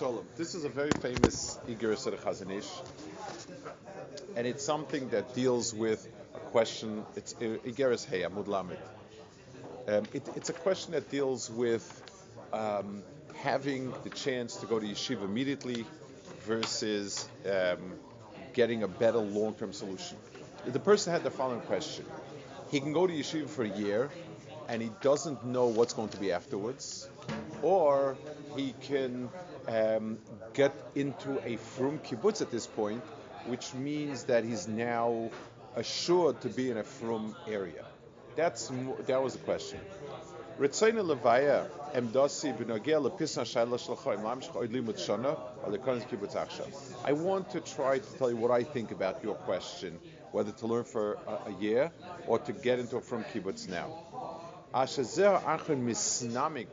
Shalom. This is a very famous Igeris of and it's something that deals with a question. It's Igeris Hey Amud Lamed. Um, it's a question that deals with um, having the chance to go to yeshiva immediately versus um, getting a better long-term solution. The person had the following question: He can go to yeshiva for a year, and he doesn't know what's going to be afterwards, or he can um, get into a frum kibbutz at this point, which means that he's now assured to be in a frum area. That's that was the question. Levaya emdasi b'nogel lepisna shayla alikonis kibbutz. I want to try to tell you what I think about your question, whether to learn for a, a year or to get into a frum kibbutz now. Achon misnamik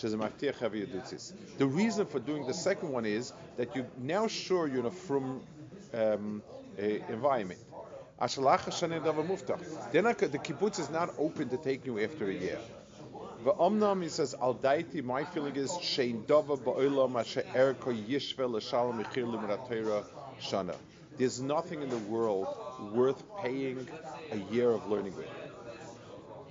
the reason for doing the second one is that you're now sure you're in a frum um, environment. They're not, the kibbutz is not open to take you after a year. V'omnam, he says, al daiti, my feeling is, shein dova ba'olam asher erko yishve l'shalom mechir l'miratera shana. There's nothing in the world worth paying a year of learning with.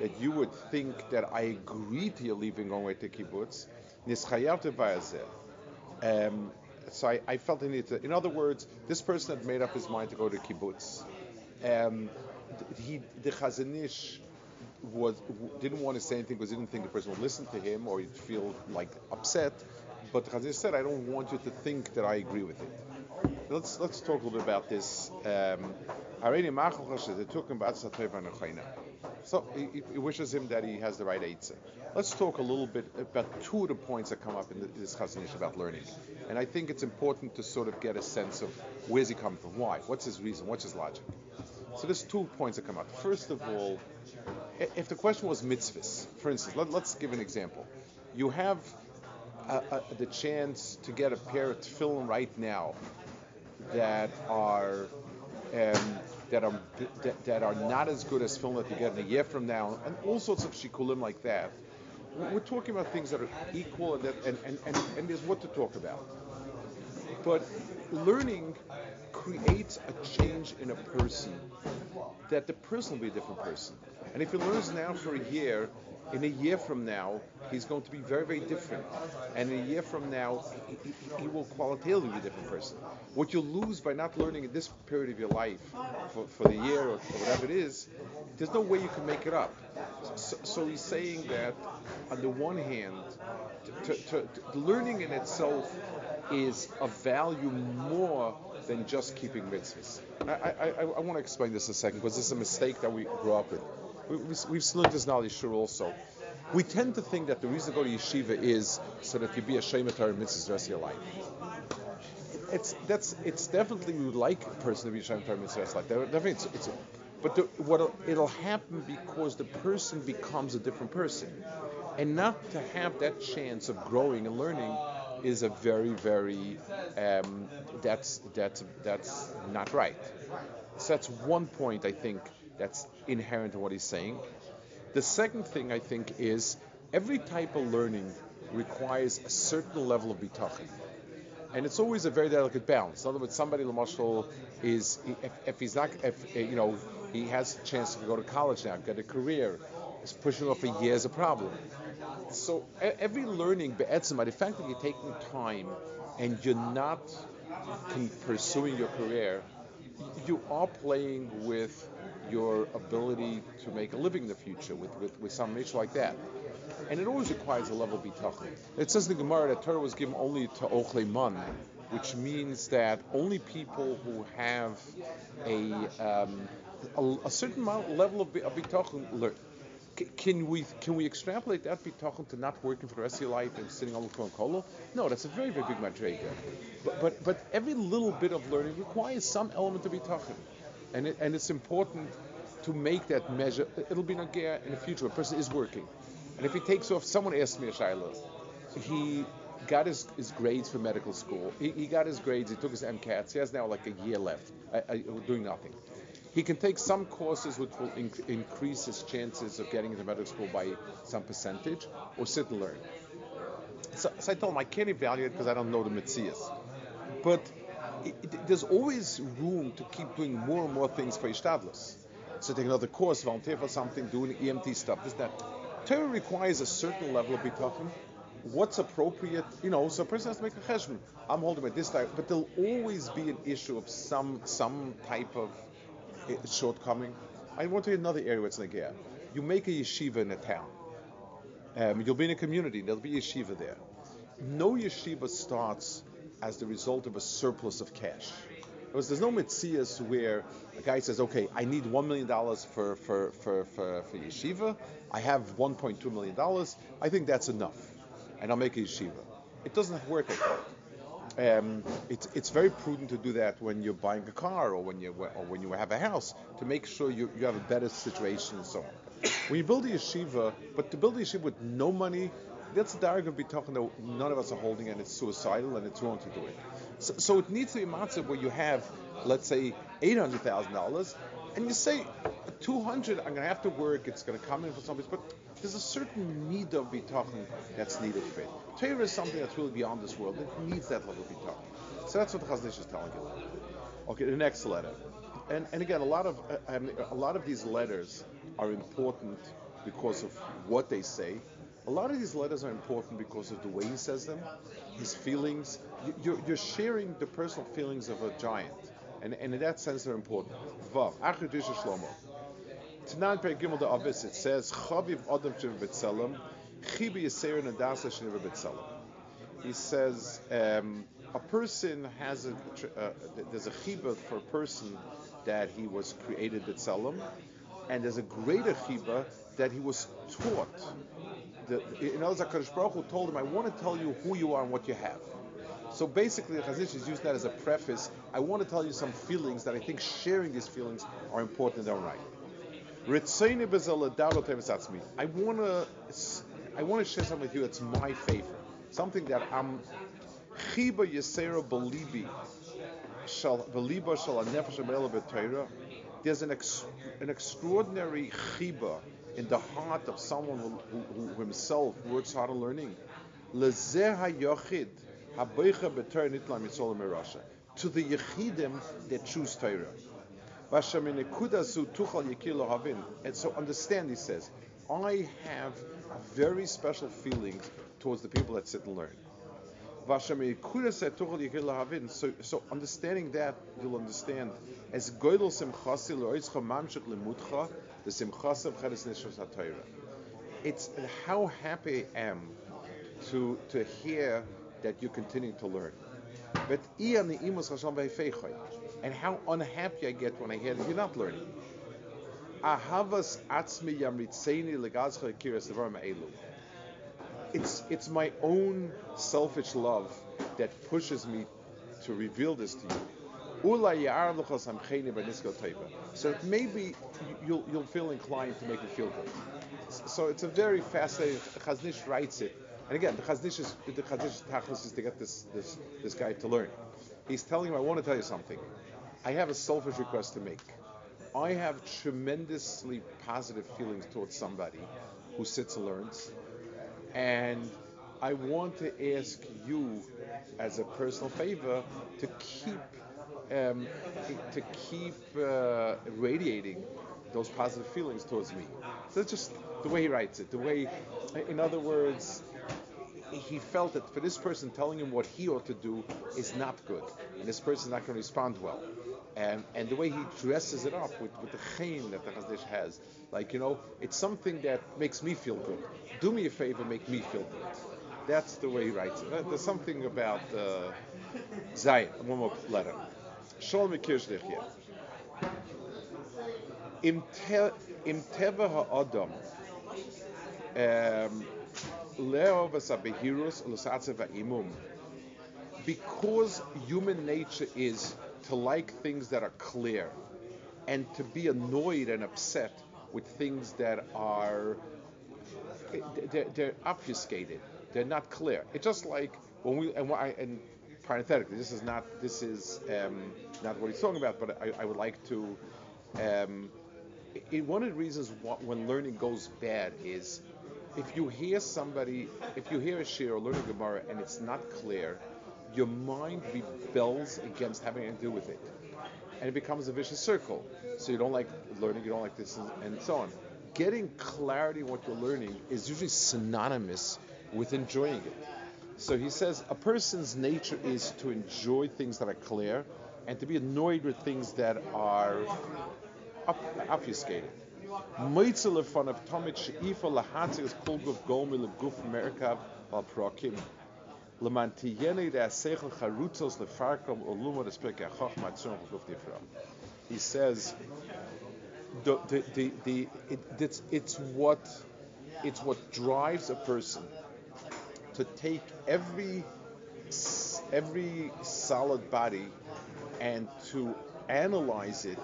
that you would think that I agreed to your leaving on way to kibbutz. Um, so I, I, felt I needed to. In other words, this person had made up his mind to go to kibbutz. Um, he, the Chazon Ish was didn't want to say anything because he didn't think the person would listen to him or he'd feel like upset. But the Chazon Ish said, "I don't want you to think that I agree with it." Let's let's talk a little bit about this. Um, so he, he, wishes him that he has the right eitzah. Let's talk a little bit about two of the points that come up in this Chazon Ish about learning. And I think it's important to sort of get a sense of where's he coming from, why, what's his reason, what's his logic. So there's two points that come up. First of all, if the question was mitzvahs, for instance, let, us give an example. You have a, a, the chance to get a pair of tefillin right now that are um, that are that, that, are not as good as film that you get in a year from now, and all sorts of shikulim like that. We're talking about things that are equal, and, that, and, and, and, and there's what to talk about. But learning creates a change in a person that the person will be a different person. And if he learns now for a year in a year from now, he's going to be very, very different. And in a year from now, he, he, he will qualitatively be a different person. What you lose by not learning in this period of your life, for, for the year or, whatever it is, there's no way you can make it up. So, so he's saying that, on the one hand, to, to, to, learning in itself is of value more than just keeping mitzvahs. I, I, I, I want to explain this a second because this is a mistake that we grew up with we, have learned this knowledge sure also. We tend to think that the reason to go to yeshiva is so that you be a shemetar and mitzvahs the rest of your life. It's that's it's definitely we would like a person to be a shemetar mitzvahs like that. Definitely, it's, it's but the, what it'll happen because the person becomes a different person, and not to have that chance of growing and learning is a very very um, that's that's that's not right. So that's one point I think that's inherent in what he's saying. The second thing I think is every type of learning requires a certain level of bitachon. And it's always a very delicate balance. In other words, somebody, Lamashal, is if, if, he's not, if eh, you know, he has a chance to go to college now, get a career, is pushing off a year is a problem. So every learning, be'etzim, the fact that you're taking time and you're not pursuing your career, you are playing with your ability to make a living in the future with, with, with some issue like that. And it always requires a level of bitachon. It says in the Gemara that Torah was given only to Ochle Man, which means that only people who have a, um, a, a, certain level of, of bitachon learn. can we can we extrapolate that talking to not working for the rest of your life and sitting on the kolo? No, that's a very very big madrega. But, but but every little bit of learning requires some element bitachon, and it, and it's important to make that measure. It'll be nagea in the future. A person is working, and if he takes off, someone asked me a shaila. He got his, his grades for medical school. He, he, got his grades. He took his MCATs. He has now like a year left, uh, uh, doing nothing. He can take some courses which will inc- increase his chances of getting into medical school by some percentage, or sit and learn. So, so I told him I can't evaluate because I don't know the mitzias. But it, it, there's always room to keep doing more and more things for Ishtadlis. So take another course, volunteer for something, doing EMT stuff, this, that. Torah requires a certain level of bitachon. What's appropriate, you know, so a person has to make a cheshbon. I'm holding at this time, but there'll always be an issue of some some type of shortcoming. I want to another area where it's like, yeah, you make a yeshiva in a town. Um, you'll be in a community, there'll be yeshiva there. No yeshiva starts as the result of a surplus of cash. Because there's no mitzias where a guy says, okay, I need $1 million for, for, for, for, for yeshiva. I have $1.2 million. I think that's enough. And I'll make a yeshiva. It doesn't work like that um, it's, it's very prudent to do that when you're buying a car or when you or when you have a house to make sure you, you have a better situation and so on. When you build a yeshiva, but to build a yeshiva with no money, that's a direct of talking that none of us are holding and it's suicidal and it's wrong to do it. So, so it needs to be matzah where you have, let's say, eight hundred thousand dollars, and you say, two hundred, I'm going to have to work. It's going to come in for somebody, but there's a certain need of bitachon that's needed for it. Torah is something that's really beyond this world. It needs that level of bitachon. So that's what the Chazon Ish is telling you. Okay, the next letter. And, and again, a lot of uh, a lot of these letters are important because of what they say. A lot of these letters are important because of the way he says them, his feelings. You're, you're sharing the personal feelings of a giant, and, and in that sense, they're important. Vav, Achadusha Shlomo. Tanan Per Gimel the Avis, it says, Chaviv Adam Shiv B'Tzelem, Chibi Yisera Nadasa Shniva B'Tzelem. He says, um, a person has a, uh, there's a chiba for a person that he was created B'Tzelem, and there's a greater chiba that he was taught. The, in other words, HaKadosh Baruch Hu told him, I want to tell you who you are and what you have. So basically, the Chazon Ish is using that as a preface. I want to tell you some feelings that I think sharing these feelings are important in their own right. I want to I want to share something with you that's my favorite. Something that I'm chiba yisera belibi There's an ex, an extraordinary chiba in the heart of someone who, who, who himself works hard on learning. To the yechidim that choose Torah. And so understand, he says, I have very special feelings towards the people that sit and learn. So, so understanding that, you'll understand as goydel simchasi loitzcha mamshik lemutcha, the simchasa b'chedes nishos ha'torah. It's how happy I am to to hear that you continue to learn. But and how unhappy I get when I hear that you're not learning. Ahavas atzmi yamritzeini legazcha kiras elu. It's it's my own selfish love that pushes me to reveal this to you. So maybe you'll you'll feel inclined to make me feel good. So it's a very fascinating. Chazon Ish writes it, and again, the Chazon Ish is the Chazon Ish tachlis is to get this this this guy to learn. He's telling him, I want to tell you something. I have a selfish request to make. I have tremendously positive feelings towards somebody who sits and learns, and I want to ask you, as a personal favor, to keep um, to keep uh, radiating those positive feelings towards me. So that's just the way he writes it. The way, in other words, he felt that for this person telling him what he ought to do is not good, and this person is not going to respond well. And, and the way he dresses it up with, with the chain that the Chazon Ish has, like, you know, it's something that makes me feel good. Do me a favor, make me feel good. That's the way he writes it. There's something about uh, Zion, one more letter. Shalom Kirshlich here. Im teva ha'adam um, because human nature is to like things that are clear and to be annoyed and upset with things that are they're, they're obfuscated. They're not clear. It's just like when we and, and parenthetically this is not this is um, not what he's talking about but I, I would like to um, it, one of the reasons when learning goes bad is if you hear somebody, if you hear a shir or learn a Gemara and it's not clear, your mind rebels against having to do with it. And it becomes a vicious circle. So you don't like learning, you don't like this, and, so on. Getting clarity in what you're learning is usually synonymous with enjoying it. So he says a person's nature is to enjoy things that are clear and to be annoyed with things that are obfuscated. Of Leguf Merkav Al Prokim. He says the, the, the, the it, it's, it's what it's what drives a person to take every every solid body and to analyze it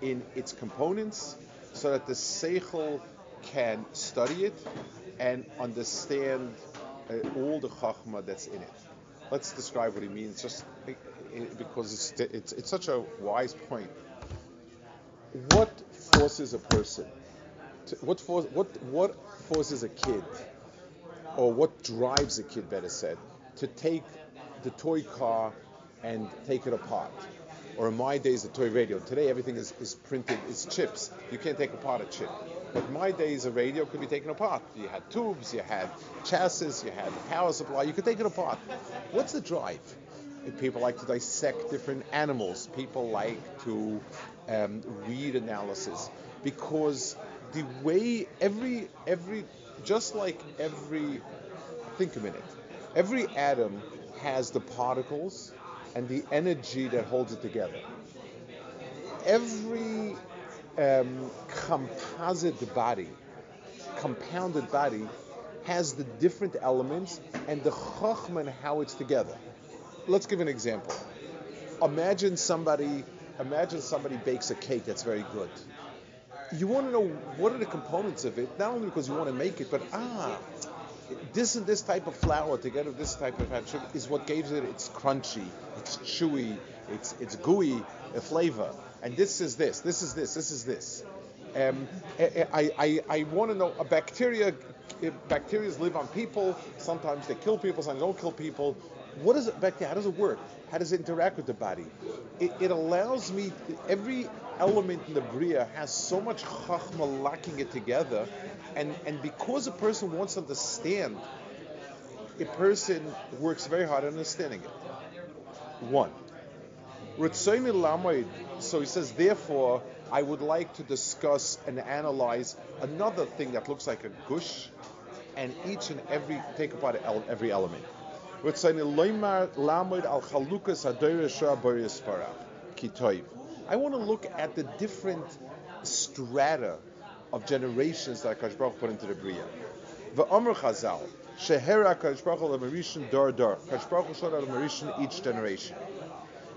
in its components so that the seichel can study it and understand Uh, all the chachma that's in it. Let's describe what he means, just uh, uh, because it's, it's, it's such a wise point. What forces a person? To, what, force, what, what forces a kid, or what drives a kid, better said, to take the toy car and take it apart? or in my days, the toy radio. Today, everything is, is printed, it's chips. You can't take apart a chip. In my days, a radio could be taken apart. You had tubes, you had chassis, you had power supply. You could take it apart. What's the drive? People like to dissect different animals. People like to um, read analysis because the way every every just like every think a minute, every atom has the particles and the energy that holds it together. Every um, composite body, compounded body, has the different elements and the chachma and how it's together. Let's give an example. Imagine somebody, imagine somebody bakes a cake that's very good. You want to know what are the components of it, not only because you want to make it, but ah, this and this type of flour together with this type of sugar is what gives it its crunchy, it's chewy, it's it's gooey uh, flavor. And this is this, this is this, this is this. Um, eh, eh, I, I, I want to know a bacteria. Eh, bacteria live on people. Sometimes they kill people. Sometimes they don't kill people. What is it bacteria? How does it work? How does it interact with the body? It, it allows me every element in the bria has so much chachma locking it together, and and because a person wants to understand, a person works very hard understanding it. One. So he says, therefore, I would like to discuss and analyze another thing that looks like a gush, and each and every take apart every element. Rutseil al-Khalukas Adoy Shah Buryuspara Kitoy. I want to look at the different strata of generations that Akash Baruch put into the Bria. V'omer Chazal, Shehera Akash Baruch Dor Dor. Akash Baruch each out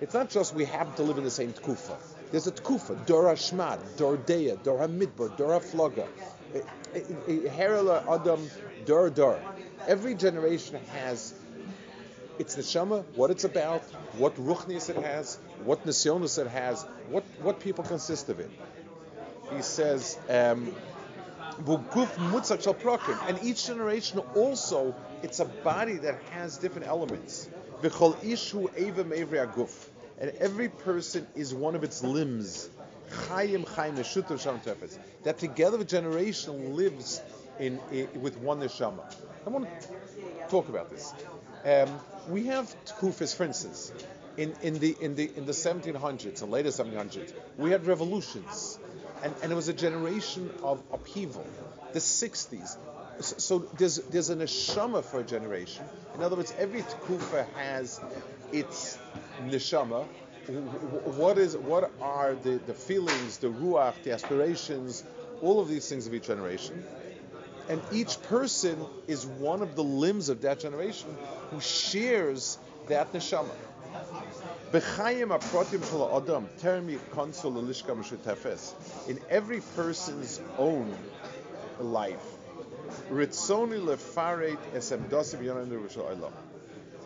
It's not just we happen to live in the same tkufa. There's a tkufa, Dor HaShmad, Dor Deya, Dor HaMidbar, Dor HaFloga. Eh, eh, eh, Herala Adam Dor Dor. Every generation has its neshama, what it's about, what ruchnis it has, what nisyonis it has, what, what people consist of it. He says, um, and each generation also, it's a body that has different elements. And every person is one of its limbs. That together a generation lives in, in with one neshama. I want to talk about this. Um, we have tkufis, for instance, in, in the in the in the 1700s and later 1700s, we had revolutions, and, and it was a generation of upheaval. The 60s, so, there's there's an neshama for a generation. In other words, every tkufa has its neshama. What is what are the, the feelings, the ruach, the aspirations, all of these things of each generation and each person is one of the limbs of that generation who shares that neshama. In every person's own life,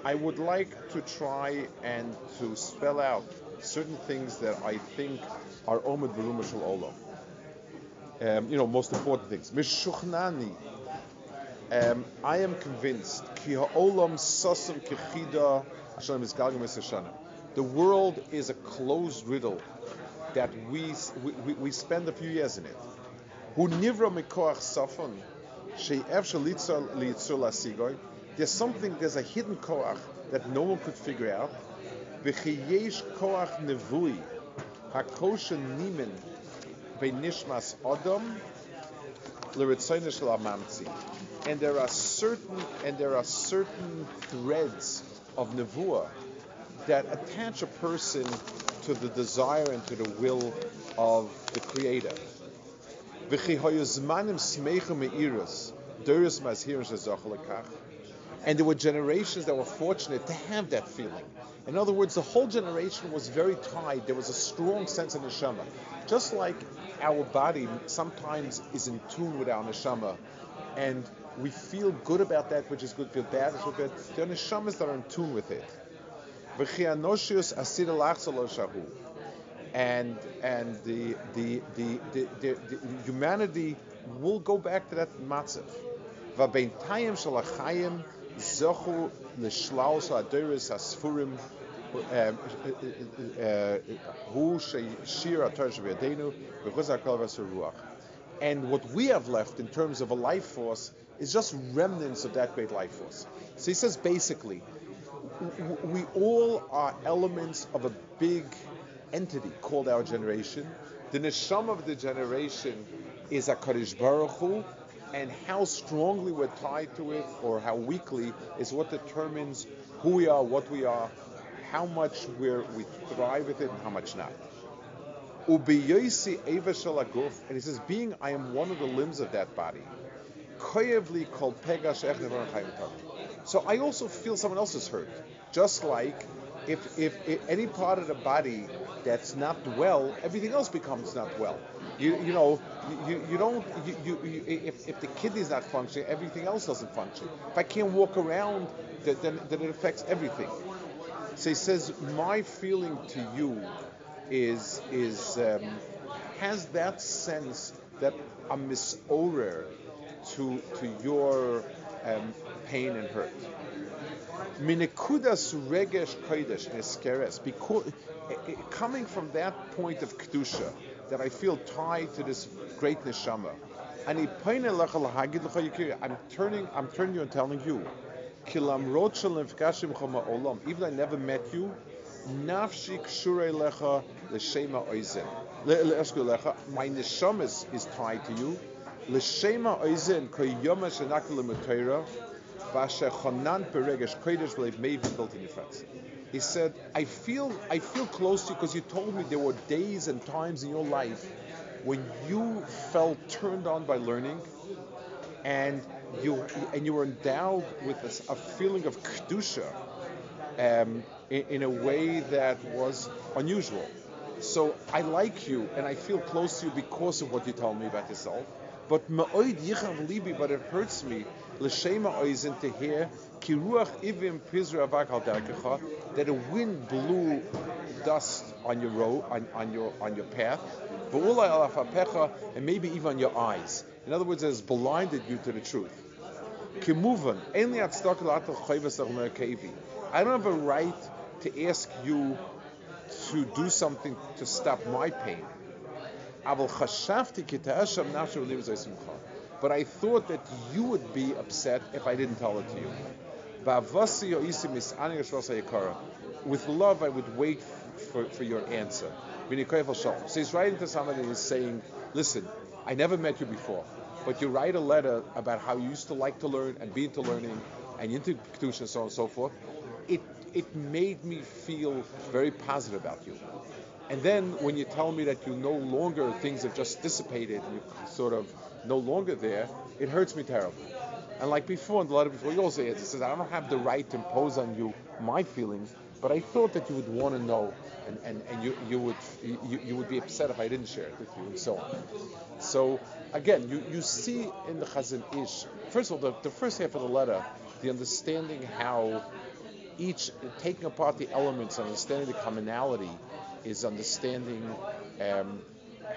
I would like to try and to spell out certain things that I think are Omid Berumah Shal Olam um, you know, most important things. Mishuchnani. Um, I am convinced. Ki ha'olam sasam kechida The world is a closed riddle that we, we, we spend a few years in it. Hu nivra mikoach safon There's something, there's a hidden koach that no one could figure out. V'chiyesh koach nevui hakosha nimen nishmas odom and there are certain and there are certain threads of nevuah that attach a person to the desire and to the will of the Creator. And there were generations that were fortunate to have that feeling. In other words, the whole generation was very tied. There was a strong sense of neshama. Just like our body sometimes is in tune with our neshama, and we feel good about that which is good, feel bad which is good. There are neshamas that are in tune with it. And and the the, the, the, the humanity will go back to that matzav. zochu l'shlaus ha'sfurim um, uh, and what we have left in terms of a life force is just remnants of that great life force. So he says basically, we all are elements of a big entity called our generation. The neshama of the generation is a Kaddish Baruch Hu, and how strongly we're tied to it or how weakly is what determines who we are, what we are, how much we're, we thrive with it and how much not. And he says, being I am one of the limbs of that body. So I also feel someone else is hurt. Just like if, if, if, any part of the body that's not well, everything else becomes not well. You, you know, you, you don't, you, you, if, if the kidney's not functioning, everything else doesn't function. If I can't walk around, then, then it affects everything. So he says, my feeling to you is is um, has that sense that I'm misorer to to your um, pain and hurt. Minekudas regesh kodesh neskeres because coming from that point of kedusha that I feel tied to this great neshama. And I'm turning, I'm turning you and telling you Even I never met you, Nafshi Lecha. My neshama is tied to you. L'Shema Peregesh V'Leiv built in. He said, I feel I feel close to you because you told me there were days and times in your life when you felt turned on by learning and you and you were endowed with a feeling of kedusha um, in, in, a way that was unusual. So I like you and I feel close to you because of what you told me about yourself. But libi, but it hurts me l'shema oizen to hear kiruach ivim pizra that a wind blew dust on your road on, on your on your path, and maybe even on your eyes. In other words, it has blinded you to the truth. I don't have a right to ask you to do something to but I thought that you would be upset if I didn't tell it to you. With love, I would wait for, for your answer. So he's writing to somebody and he's saying, Listen, I never met you before, but you write a letter about how you used to like to learn and be into learning and into Kedusha and so on and so forth. It, it made me feel very positive about you. And then when you tell me that you no longer, things have just dissipated, and you're sort of no longer there, it hurts me terribly. And like before, in the letter before, you also it says, I don't have the right to impose on you my feelings, but I thought that you would want to know, and, and, and you, you would you, you would be upset if I didn't share it with you, and so on. So again, you, you see in the Chazon Ish, first of all, the, the first half of the letter, the understanding how each taking apart the elements and understanding the commonality is understanding um,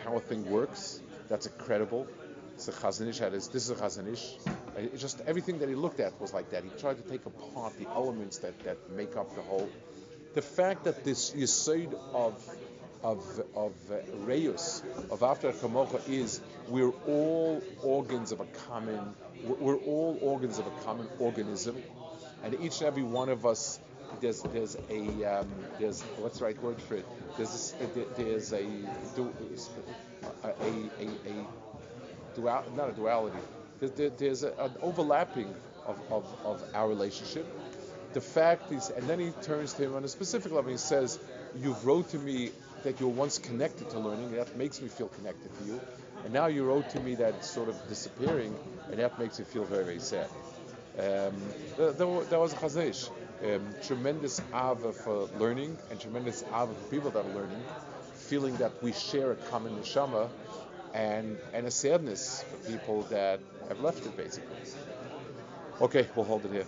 how a thing works. That's incredible. It's a Chazon Ish. This is a Chazon Ish. Just everything that he looked at was like that. He tried to take apart the elements that, that make up the whole. The fact that this Yisod of of of uh, Reus of after Kamocha is we're all organs of a common we're all organs of a common organism, and each and every one of us there's there's a um, there's what's the right word for it? There's a, there's a a, a, a dual, not a duality. There's, there's an overlapping of, of, of our relationship. The fact is, and then he turns to him on a specific level. He says, "You've wrote to me that you were once connected to learning. That makes me feel connected to you, and now you wrote to me that it's sort of disappearing, and that makes me feel very, very sad." Um, that, was a Chazon Ish. Um, tremendous ava for learning and tremendous ava for people that are learning, feeling that we share a common neshama and and a sadness for people that have left it basically. Okay, we'll hold it here.